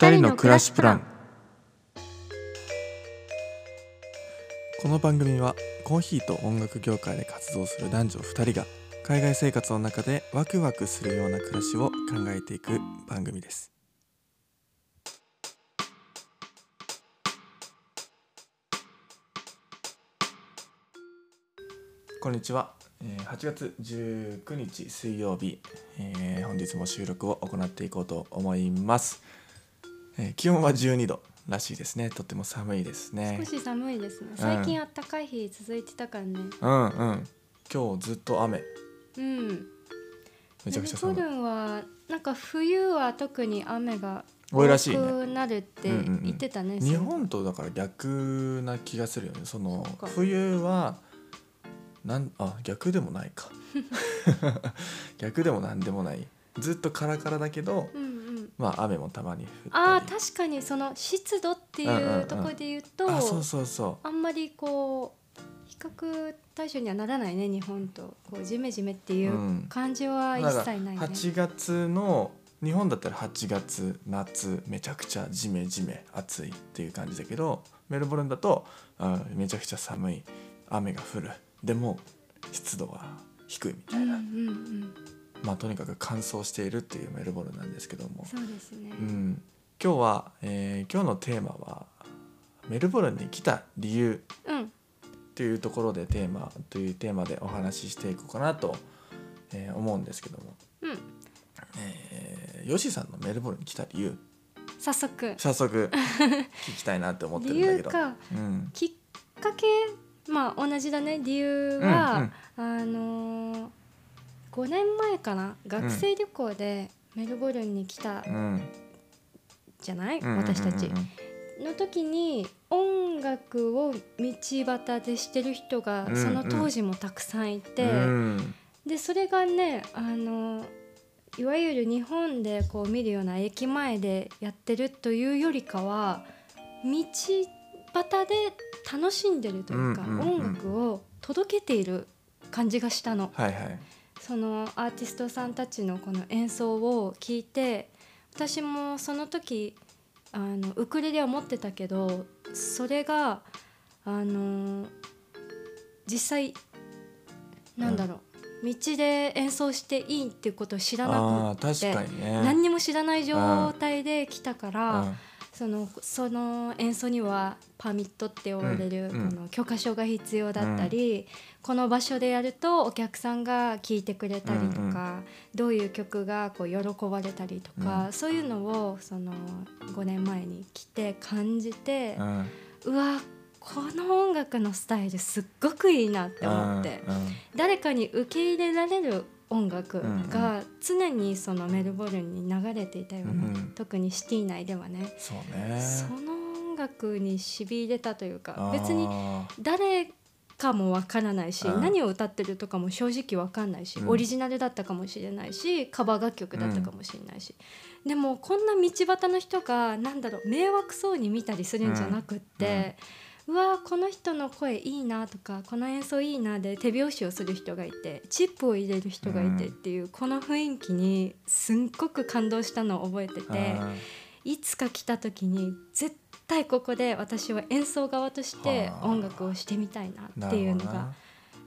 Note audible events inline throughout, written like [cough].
二人の暮らしプラン。この番組はコーヒーと音楽業界で活動する男女2人が海外生活の中でワクワクするような暮らしを考えていく番組です。こんにちは。えー8月19日水曜日、えー本日も収録を行っていこうと思います、えー気温は12度らしいですね。とっても寒いですね。少し寒いですね。最近あったかい日続いてたからね。うんうん。今日ずっと雨。うん。めちゃくちゃ寒い。ルンはなんか冬は特に雨が多いらしいね。くなるってうんうんうん。言ってたね、日本とだから逆な気がするよね。その冬はなんあ逆でもないか。[laughs] [laughs] 逆でもなんでもない。ずっとカラカラだけどうんうんまあ雨もたまに降ったり。あー確かにその湿度ってうんうんうんいうところで言うと、あそうそうそう。あんまりこう比較対象にはならないね日本と。こうジメジメっていううん。感じは一切ないね。8月の日本だったら8月夏めちゃくちゃジメジメ暑いっていう感じだけどメルボルンだとあめちゃくちゃ寒い雨が降る。でも湿度は低いみたいな、うんうんうん、まあとにかく乾燥しているっていうメルボルンなんですけども、そうですね。うん、今日は、えー今日のテーマはメルボルンに来た理由うん、というところでテーマというテーマでお話ししていこうかなと、えー思うんですけども、うん、えー、ヨシさんのメルボルンに来た理由。早速。早速 [laughs] 聞きたいなって思ってるんだけど。理由か。うん。きっかけまあ同じだね。理由は、あのー、5年前かな？学生旅行でメルボルンに来たじゃない、うん私たち。の時に音楽を道端でしてる人がうんその当時もたくさんいて、うん。でそれがねあのいわゆる日本でこう見るような駅前でやってるというよりかは道端で楽しんでるというか、音楽を届けている感じがしたの。はいはいそのアーティストさんたちのこの演奏を聞いて私もその時あのウクレレは持ってたけどそれがあの実際なんだろう、道で演奏していいっていうことを知らあなあ確かにね。く何にも知らない状態で来たから、うんそのその演奏にはパーミットって呼ばれるうんうん。この許可書が必要だったり、この場所でやるとお客さんが聴いてくれたりとか、どういう曲がこう喜ばれたりとか、そういうのをその5年前に来て感じてう、ん。うわこの音楽のスタイルすっごくいいなって思って、うんうん。誰かに受け入れられる音楽が常にそのメルボルンに流れていたような、うん特にシティ内ではね。そうね。その音楽にしびれたというか別に誰かもわからないしうん。何を歌ってるとかも正直わかんないし、うん。オリジナルだったかもしれないしカバー楽曲だったかもしれないし、でもこんな道端の人がなんだろう迷惑そうに見たりするんじゃなくって、うわこの人の声いいなとかこの演奏いいなで手拍子をする人がいてチップを入れる人がいてっていう、この雰囲気にすんごく感動したのを覚えてて。あい。つか来た時に絶対ここで私は演奏側としてはあ。音楽をしてみたいーなっていうのが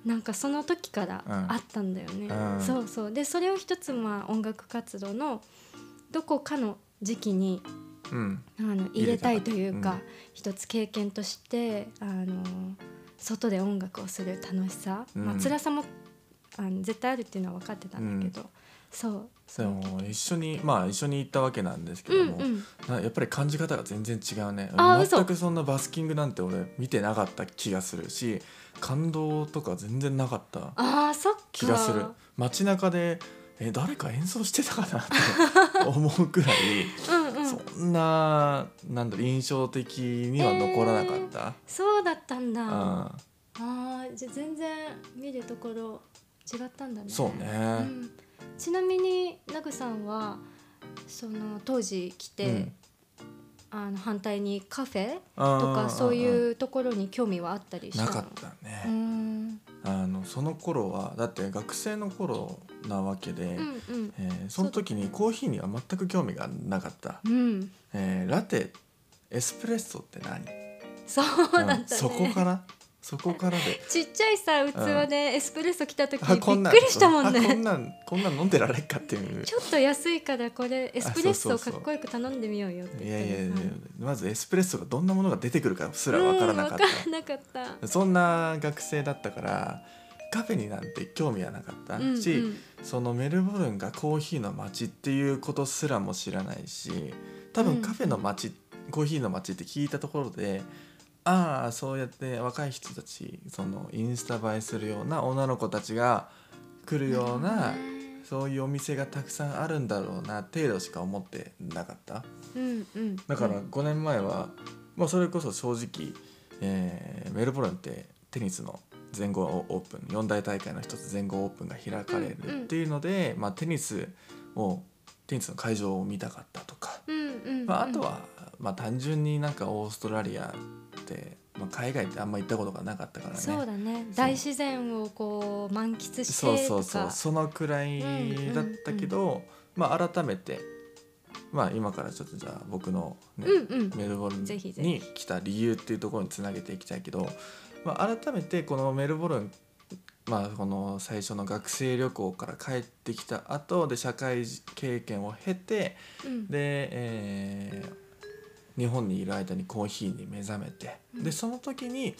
なんかその時からうん。あったんだよね。うん。そうそう。でそれを一つまあ音楽活動のどこかの時期にうんあの入れたいというか、うん一つ経験としてあの外で音楽をする楽しさ、まあうん辛さもあの絶対あるっていうのは分かってたんだけど、そう。でも一緒にまあ一緒に行ったわけなんですけども、うんうん。なやっぱり感じ方が全然違うね。全くそんなバスキングなんて俺見てなかった気がするし感動とか全然なかったあーそっか。気がする。街中でえ誰か演奏してたかなって思うくらい、うんうんそんななんだ印象的には残らなかった、そうだったんだ。ああーじゃあ全然見るところ違ったんだね。そうね。うん。ちなみにナグさんはその当時来て、あの反対にカフェととかそういうところに興味はあったりしたのなかったね、うんあのその頃はだって学生の頃なわけで、うんうん。えーその時にコーヒーには全く興味がなかった、うん。えーラテエスプレッソって何、そうだったね、うんそこからそこからで。ちっちゃいさ器でエスプレッソ来た時びっくりしたもんあこんねなんこんなん飲んでられっかっていう。ちょっと安いからこれエスプレッソかっこよく頼んでみようよっていやいやいや、はいまずエスプレッソがどんなものが出てくるかすら分からなかった。た、そんな学生だったからカフェになんて興味はなかった。うんうん。し、そのメルボルンがコーヒーの街っていうことすらも知らないし多うん。分カフェの街、コーヒーの街って聞いたところでああそうやって若い人たちそのインスタ映えするような女の子たちが来るようなそういうお店がたくさんあるんだろうな程度しか思ってなかった？うんうん。だから5年前は、まあ、それこそ正直、えーメルボルンってテニスの全豪オープン四大大会の一つ全豪オープンが開かれるっていうので、まあ、テニスをテニスの会場を見たかったとか、うんうんうん。まあ、あとは、まあ、単純になんかオーストラリアまあ、海外ってあんま行ったことがなかったからね。そうだね。大自然をこう満喫してそうそうそう。そのくらいだったけど、まあ改めてまあ今からちょっとじゃあ僕の、ねうんうん。メルボルンに来た理由っていうところにつなげていきたいけど、まあ、改めてこのメルボルンまあこの最初の学生旅行から帰ってきた後で社会経験を経てうん。で、えー日本にいる間にコーヒーに目覚めて、うん。でその時に、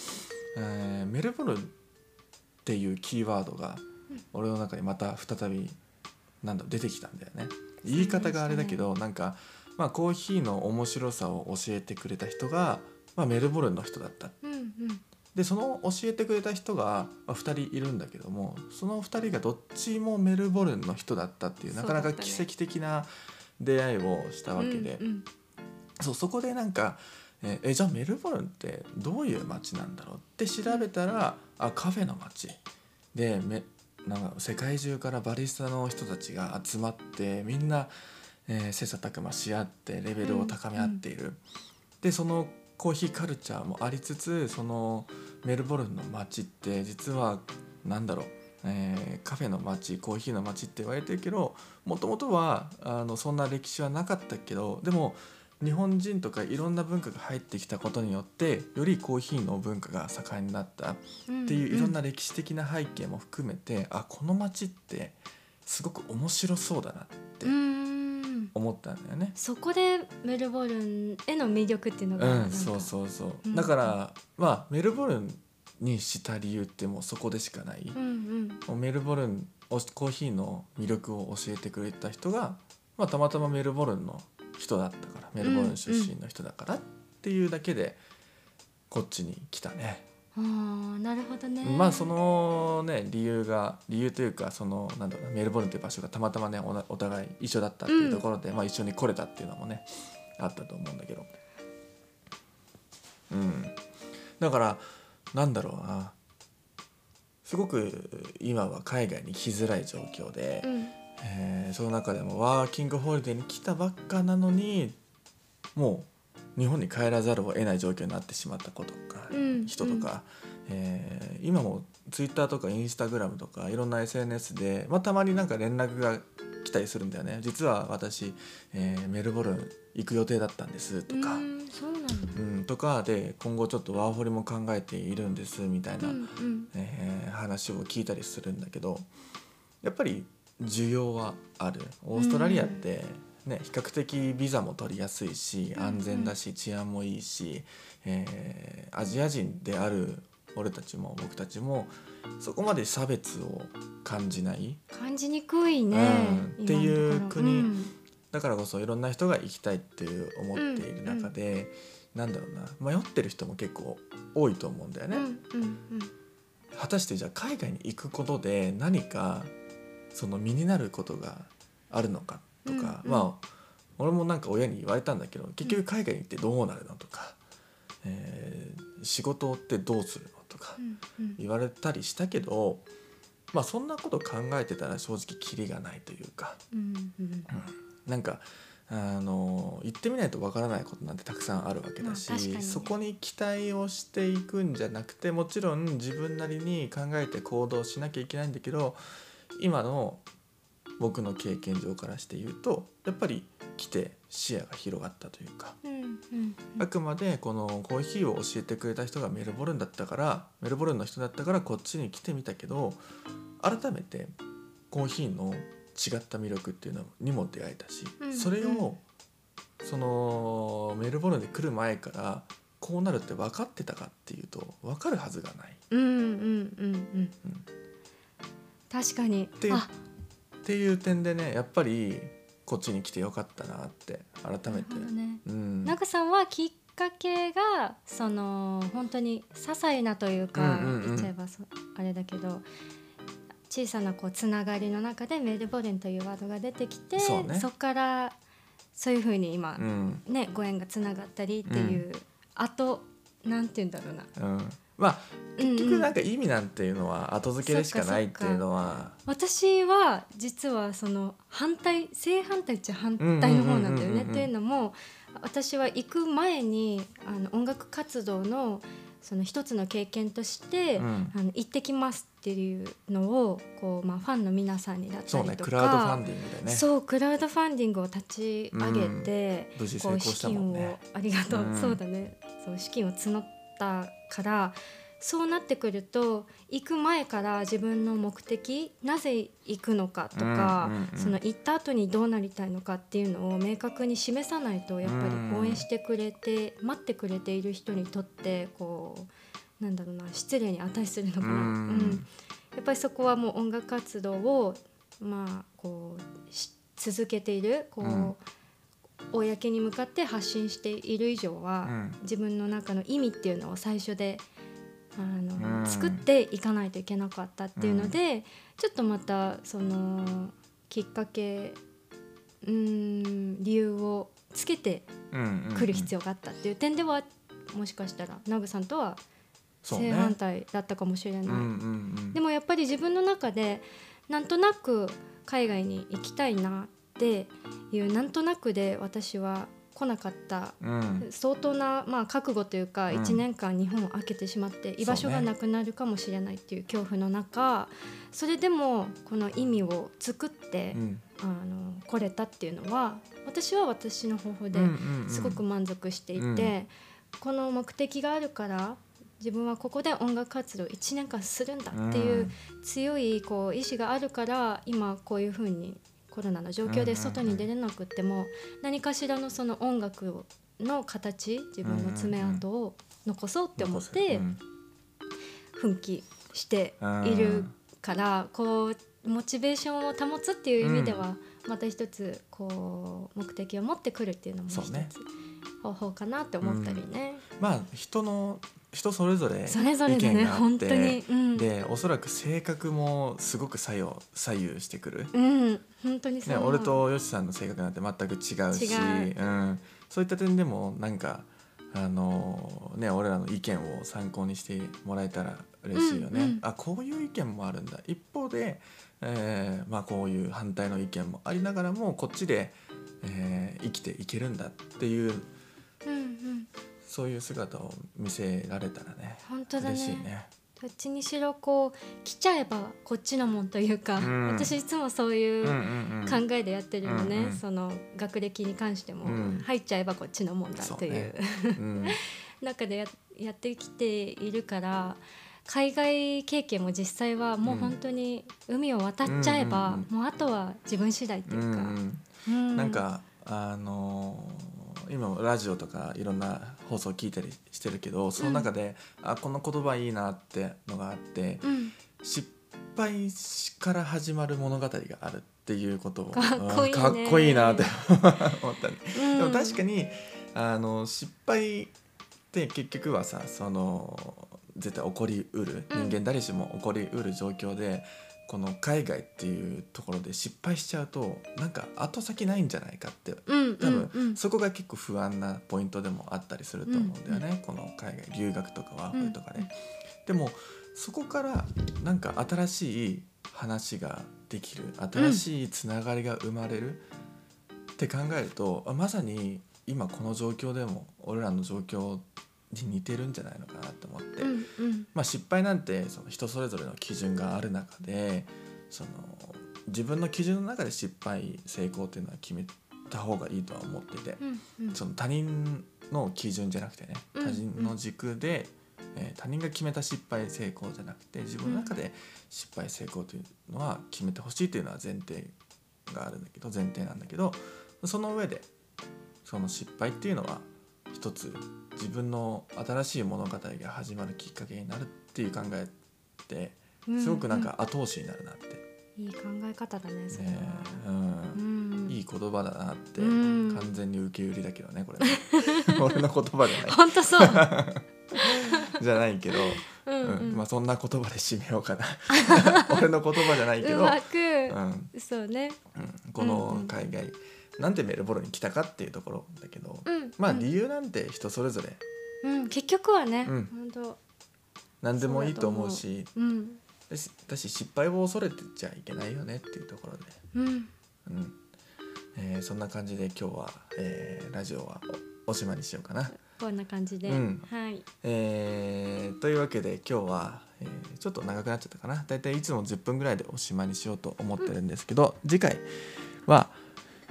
えーメルボルンっていうキーワードがうん。俺の中にまた再びなんだ出てきたんだよね。言い方があれだけど、なんか、まあ、コーヒーの面白さを教えてくれた人が、まあ、メルボルンの人だった。うんうん。でその教えてくれた人が、まあ、2人いるんだけどもその2人がどっちもメルボルンの人だったっていうなかなか奇跡的な出会いをしたわけで、うんうんそうそこでなんかええじゃあメルボルンってどういう街なんだろうって調べたらあカフェの街。でめなんか世界中からバリスタの人たちが集まってみんな、えー切磋琢磨し合ってレベルを高め合っている。でそのコーヒーカルチャーもありつつそのメルボルンの街って実はなんだろう、えーカフェの街コーヒーの街って言われてるけどもともとはあのそんな歴史はなかったけどでも日本人とかいろんな文化が入ってきたことによってよりコーヒーの文化が盛んになったっていういろんな歴史的な背景も含めて、あこの街ってすごく面白そうだなってうん思ったんだよね。そこでメルボルンへの魅力っていうのがうん、そうそうそう、うん。だからまあメルボルンにした理由ってもうそこでしかない、うんうん。もうメルボルンおコーヒーの魅力を教えてくれた人が、まあ、たまたまメルボルンの人だったからメルボルン出身の人だからっていうだけでこっちに来たね。ああなるほどね。まあそのね理由が理由というかそのなんだろうなメルボルンっていう場所がたまたまねおなお互い一緒だったっていうところで、まあ、一緒に来れたっていうのもねあったと思うんだけど。うん。だからなんだろうな。すごく今は海外に来づらい状況で、うんえーその中でもワーキングホリデーに来たばっかなのにもう日本に帰らざるを得ない状況になってしまった子とか、うん人とか、えー今もツイッターとかインスタグラムとかいろんな SNS で、まあ、たまになんか連絡が来たりするんだよね。実は私、えーメルボルン行く予定だったんですとか、うんうん、とかで今後ちょっとワーホリも考えているんですみたいな、うんうん。えー話を聞いたりするんだけどやっぱり需要はある。オーストラリアって、ね比較的ビザも取りやすいしうんうん。安全だし治安もいいし、えーアジア人である俺たちも僕たちもそこまで差別を感じない。感じにくいね、うん。っていう国。うん。だからこそいろんな人が行きたいっていう思っている中で、なんだろうな。迷ってる人も結構多いと思うんだよね。うんうん。果たしてじゃあ海外に行くことで何かその身になることがあるのかとか、うんうん。まあ俺もなんか親に言われたんだけど結局海外に行ってどうなるのとか、えー仕事ってどうするのとかうんうん。言われたりしたけどまあそんなこと考えてたら正直キリがないというか、うんうん。なんかあの行ってみないとわからないことなんてたくさんあるわけだし、まあねそこに期待をしていくんじゃなくてもちろん自分なりに考えて行動しなきゃいけないんだけど今の僕の経験上からして言うとやっぱり来て視野が広がったというか。うんうんあくまでこのコーヒーを教えてくれた人がメルボルンだったからメルボルンの人だったからこっちに来てみたけど改めてコーヒーの違った魅力っていうのにも出会えたし、うんそれをそのメルボルンで来る前からこうなるって分かってたかっていうと分かるはずがない。うんうんうん。うん確かに。てあ。っていう点でねやっぱりこっちに来てよかったなって改めて。ね。うん。さんはきっかけがその本当に些細なというか、うんうんうん。言っちゃえばそあれだけど小さなこうつながりの中でメルボルンというワードが出てきてそうね。こからそういうふうに今、うん。ねご縁がつながったりっていう、あとなんて言うんだろうな。うん、まあ結うんうん。局なんか意味なんていうのは後付けでしかないっていうのは。私は実はその反対正反対っちゃ反対の方なんだようんうんうんうんうんね。というのも私は行く前にあの音楽活動のその一つの経験として、うん。あの行ってきますっていうのをこう、まあ、ファンの皆さんにだったそうねりとかクラウドファンディングでね。そうクラウドファンディングを立ち上げて、無事成こう功した資金をもんね。ありがとう、うん。そうだね。そう資金を募ったからそうなってくると行く前から自分の目的なぜ行くのかとか、その行った後にどうなりたいのかっていうのを明確に示さないとやっぱうん。り応援してくれて、待ってくれている人にとってこうなんだろうな失礼に値するのかな。うん。うん。やっぱりそこはもう音楽活動をまあこうし続けているこう、うん公に向かって発信している以上は、うん。自分の中の意味っていうのを最初であの、うん。作っていかないといけなかったっていうので、ちょっとまたそのきっかけうん理由をつけて来る必要要があったっていう点では、もしかしたらナグさんとは正反対だったかもしれない。うんうんうん。でもやっぱり自分の中でなんとなく海外に行きたいなっていうなんとなくで私は来なかったうん。相当な、まあ、覚悟というかうん。1年間日本を空けてしまって居場所がなくなるかもしれないっていう恐怖の中それでもこの意味を作って、うん。あの来れたっていうのは私は私の方法ですごく満足していて、うん。この目的があるから自分はここで音楽活動を1年間するんだっていう強いこう意志があるから今こういうふうにコロナの状況で外に出れなくっても何かしらのその音楽の形自分の爪痕を残そうって思ってうん。奮起しているからこうモチベーションを保つっていう意味ではまた一つこう目的を持ってくるっていうのも一つ方法かなって思ったりね。まあ人の人それぞれ意見があってねうん、でおそらく性格もすごく作用左右してくる。うん本当にそうね、俺とよしさんの性格なんて全く違うし違うん、そういった点でもなんかあのね俺らの意見を参考にしてもらえたら嬉しいよね。うんうん。あこういう意見もあるんだ。一方で、えーまあ、こういう反対の意見もありながらもこっちで、えー生きていけるんだっていううんうんそういう姿を見せられたらね本当だ嬉しいね。ね。どっちにしろこう来ちゃえばこっちのもんというか、うん。私いつもそういう考えでやってるのね、うんうん。その学歴に関しても、うん。入っちゃえばこっちのもんだという。そううん。[laughs] 中でややってきているから海外経験も実際はもう本当に海を渡っちゃえば、うんもうあとは自分次第っていうか、うん。うん。なんかあのー今もラジオとかいろんな放送聞いたりしてるけどその中で、あこの言葉いいなってのがあってうん。失敗から始まる物語があるっていうことをかっこいいね。かっこいいなって [laughs] 思ったね。うん。でも確かにあの失敗って結局はさその絶対起こりうるうん。人間誰しも起こりうる状況で、この海外っていうところで失敗しちゃうとなんか後先ないんじゃないかってうん多分、うん。うんそこが結構不安なポイントでもあったりすると思うんだよね、この海外留学とかワーホリとかね。で。もそこからなんか新しい話ができる新しいつながりが生まれる、って考えるとあまさに今この状況でも俺らの状況に似てるんじゃないのかなと思って、うんうん。まあ、失敗なんてその人それぞれの基準がある中でその自分の基準の中で失敗成功っていうのは決めた方がいいとは思ってて、うんうん。その他人の基準じゃなくてねうん他人の軸で、えー他人が決めた失敗成功じゃなくて自分の中で失敗成功というのは決めてほしいというのは前提があるんだけど前提なんだけどその上でその失敗っていうのは一つ自分の新しい物語が始まるきっかけになるっていう考えってすごくなんか後押しになるなって、いい考え方だねそれは、ねうん。うん。いい言葉だなってうん。完全に受け売りだけどねこれね [laughs] 俺の言葉じゃない。本当そう。[laughs] じゃないけど、うんうん。うん。まあそんな言葉で締めようかな。[laughs] 俺の言葉じゃないけど、うまうく、ん。そうね。うん、この海外、なんでメルボルンに来たかっていうところだけど、うん。まあうん。理由なんて人それぞれ。うん、結局はね、うん。本当。何でもいいと思うしうん。だしだし失敗を恐れてちゃいけないよねっていうところで、うん。うん。えーそんな感じで今日は、えーラジオはおおしまいにしようかな。こんな感じで、うん。はい。えーというわけで今日は、えーちょっと長くなっちゃったかな。だいたいいつも10分ぐらいでおしまいにしようと思ってるんですけど、次回は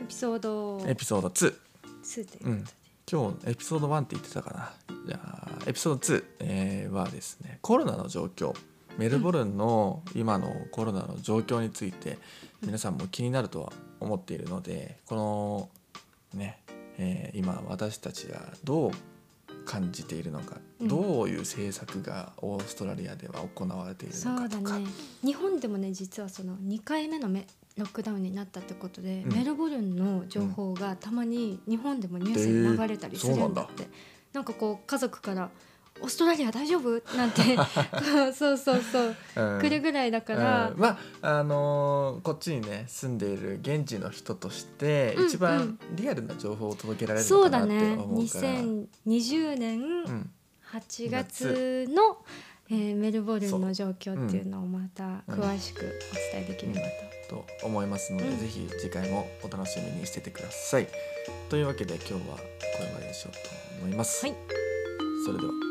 エピソードエピソード2 2ということで、今日エピソード1って言ってたかな。じゃあエピソード2、えーはですねコロナの状況。メルボルンの今のコロナの状況について皆さんも気になるとは思っているのでこのね、えー今私たちがどう感じているのか、うん。どういう政策がオーストラリアでは行われているそのかとか。うだね。日本でもね実はその2回目のメロックダウンになったってことで、うん。メルボルンの情報がたまに日本でもニュースに流れたりするんだって、なんかこう家族から「オーストラリア大丈夫?」なんて。[laughs] そうそうそう。うん。来るぐらいだから、うん。まああのーこっちにね住んでいる現地の人としてうん一番リアルな情報を届けられるのそうかなってだね思うから、2020年うん。8月の、えーメルボルンの状況っていうのをまた詳しくお伝えできればと。と思いますので、うんぜひ次回もお楽しみにしててください。というわけで今日はこれまでにしようと思います。はいそれでは。